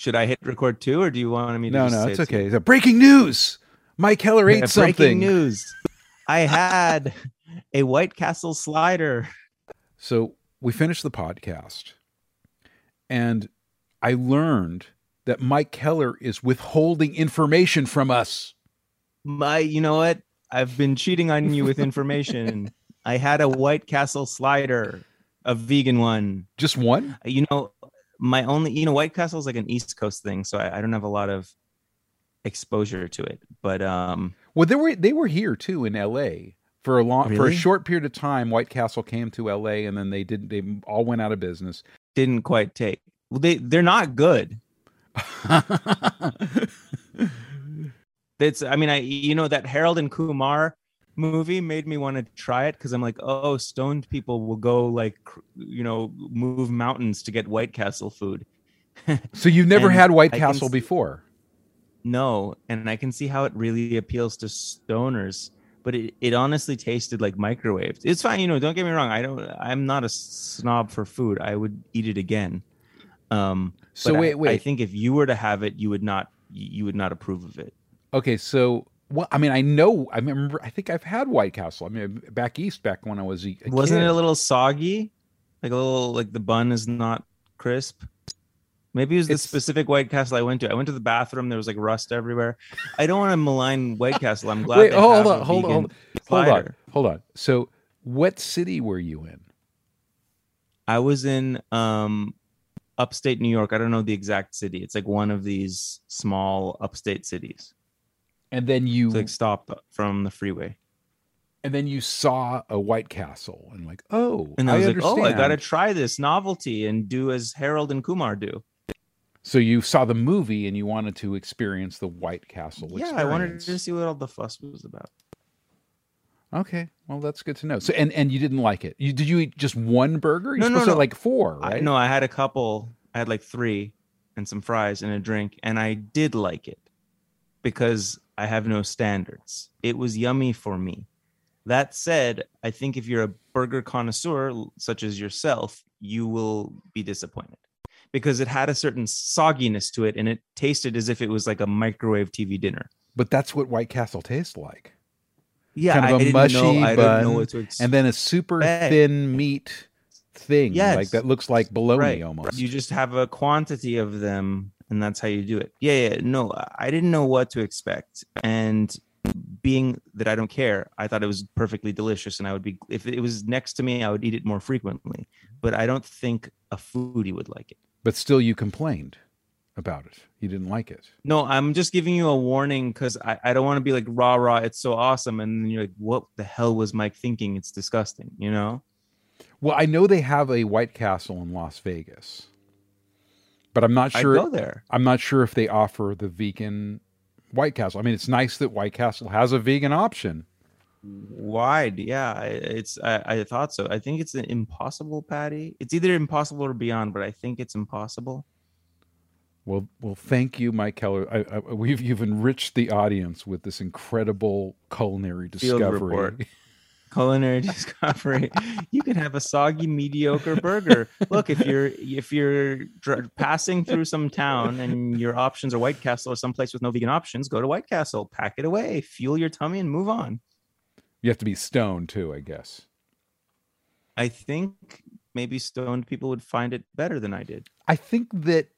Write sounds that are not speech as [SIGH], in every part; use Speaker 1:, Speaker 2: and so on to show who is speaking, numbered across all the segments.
Speaker 1: Should I hit record too, or do you want me to?
Speaker 2: No, no, it's
Speaker 1: it
Speaker 2: okay. So, breaking news: Mike Keller ate something.
Speaker 1: Breaking news. I [LAUGHS] had a White Castle slider.
Speaker 2: So we finished the podcast, and I learned that Mike Keller is withholding information from us.
Speaker 1: My, you know what? I've been cheating on you with information. [LAUGHS] I had a White Castle slider, a vegan one.
Speaker 2: Just one?
Speaker 1: You know, my only, you know, White Castle is like an East Coast thing, so I, I don't have a lot of exposure to it. But um,
Speaker 2: Well, they were they were here too in L.A. for a long for a short period of time. White Castle came to L.A. and then they didn't they all went out of business.
Speaker 1: didn't quite take. Well, they they're not good. [LAUGHS] It's, I mean, I, you know, that Harold and Kumar movie made me want to try it because I'm like, oh, stoned people will go like, you know, move mountains to get White Castle food. [LAUGHS]
Speaker 2: so you've never had White
Speaker 1: I
Speaker 2: Castle
Speaker 1: s-
Speaker 2: before?
Speaker 1: No, and I can see how it really appeals to stoners, but it, it honestly tasted like microwaved. It's fine, you know. Don't get me wrong. I don't. I'm not a snob for food. I would eat it again. Um,
Speaker 2: So
Speaker 1: wait, I-
Speaker 2: wait,
Speaker 1: I think if you were to have it, you would not. You would not approve of it.
Speaker 2: Okay, so well, I mean, I know. I remember. I think I've had White Castle. I mean, back east, back when I was a, a
Speaker 1: Wasn't
Speaker 2: kid.
Speaker 1: it a little soggy? Like a little like the bun is not crisp. Maybe it was the
Speaker 2: It's-
Speaker 1: specific White Castle I went to. I went to the bathroom. There was like rust everywhere. I don't want to malign White Castle. I'm glad.
Speaker 2: Wait, hold on, hold on, hold on, hold on, hold on. So, what city were you in?
Speaker 1: I was in um upstate New York. I don't know the exact city. It's like one of these small upstate cities.
Speaker 2: And then you,
Speaker 1: like stopped from the freeway.
Speaker 2: and then you saw a White Castle, and like, oh,
Speaker 1: And I was like, oh, I gotta try this novelty and do as Harold and Kumar do.
Speaker 2: So you saw the movie, and you wanted to experience the White Castle.
Speaker 1: Yeah, I wanted to see what all the fuss was about.
Speaker 2: Okay, well, that's good to know. So, and and you didn't like it. You did you eat just one burger? You're
Speaker 1: No, no,
Speaker 2: supposed to
Speaker 1: no.
Speaker 2: like four, right?
Speaker 1: I, no, I had a couple. I had like three and some fries and a drink, and I did like it because I have no standards. It was yummy for me. That said, I think if you're a burger connoisseur such as yourself, you will be disappointed because it had a certain sogginess to it and it tasted as if it was like a microwave TV dinner.
Speaker 2: But that's what White Castle tastes like.
Speaker 1: Yeah,
Speaker 2: Kind of
Speaker 1: I
Speaker 2: a
Speaker 1: didn't
Speaker 2: mushy
Speaker 1: know, I didn't know
Speaker 2: bun. And then a super thin meat thing, like that looks like bologna
Speaker 1: right.
Speaker 2: almost.
Speaker 1: You just have a quantity of them, and that's how you do it. Yeah, yeah. No, I didn't know what to expect, and being that I don't care, I thought it was perfectly delicious, and I would be if it was next to me, I would eat it more frequently. But I don't think a foodie would like it.
Speaker 2: but still, you complained about it. You didn't like it.
Speaker 1: No, I'm just giving you a warning because I, I don't want to be like rah rah, it's so awesome, and then you're like, what the hell was Mike thinking? It's disgusting, you know.
Speaker 2: Well, I know they have a White Castle in Las Vegas, but I'm not
Speaker 1: sure.
Speaker 2: Sure.
Speaker 1: go there.
Speaker 2: I'm not sure if they offer the vegan White Castle. I mean, it's nice that White Castle has a vegan option.
Speaker 1: wide yeah it's I, I thought so i think it's an impossible patty it's either impossible or beyond but i think it's impossible
Speaker 2: Well, well, thank you, Mike Keller. I, I, we've you've enriched the audience with this incredible culinary discovery. [LAUGHS]
Speaker 1: culinary [LAUGHS] discovery you can have a soggy mediocre burger. Look if you're if you're dr- passing through some town and your options are white castle or someplace with no vegan options go to white castle pack it away fuel your tummy and move on.
Speaker 2: You have to be stoned too, I guess.
Speaker 1: i think maybe stoned people would find it better than i did.
Speaker 2: I think that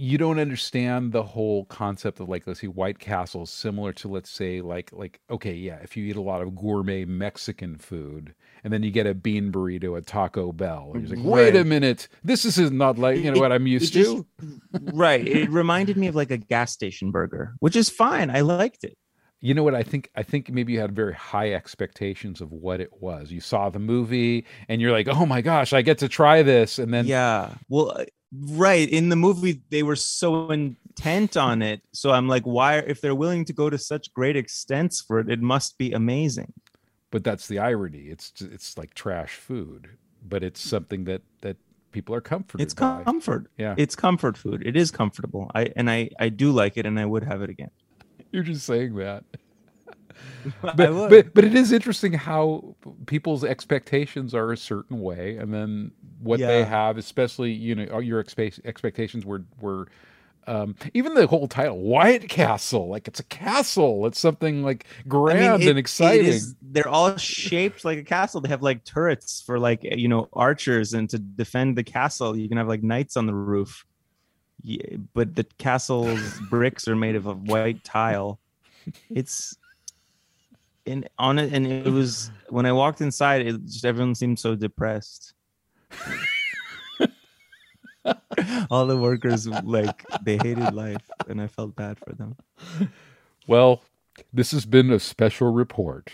Speaker 2: you don't understand the whole concept of like let's see White Castle similar to let's say like like okay yeah if you eat a lot of gourmet Mexican food and then you get a bean burrito at Taco Bell and you're like wait a minute this is not like you know
Speaker 1: It-
Speaker 2: what I'm used
Speaker 1: just-
Speaker 2: to?
Speaker 1: Right it reminded me of like a gas station burger which is fine i liked it.
Speaker 2: You know what I think I think maybe you had very high expectations of what it was. You saw the movie and you're like oh my gosh I get to try this and then
Speaker 1: yeah well right in the movie they were so intent on it so i'm like why if they're willing to go to such great extents for it it must be amazing
Speaker 2: but that's the irony it's it's like trash food but it's something that that people are comforted
Speaker 1: it's
Speaker 2: by.
Speaker 1: comfort
Speaker 2: Yeah.
Speaker 1: it's comfort food it is comfortable i and i i do like it and i would have it again
Speaker 2: You're just saying that. [LAUGHS] But, but but it is interesting how people's expectations are a certain way, and then what they have, especially you know, your expe- expectations were were um, even the whole title, White Castle, like it's a castle. It's something like grand
Speaker 1: I mean, it-
Speaker 2: and exciting.
Speaker 1: Is, they're all shaped like a castle. They have like turrets for like you know archers and to defend the castle. You can have like knights on the roof. Yeah, but the castle's bricks are made of a white tile. It's and on it, and it was when I walked inside. It just everyone seemed so depressed. [LAUGHS] all the workers like they hated life, and I felt bad for them.
Speaker 2: Well, this has been a special report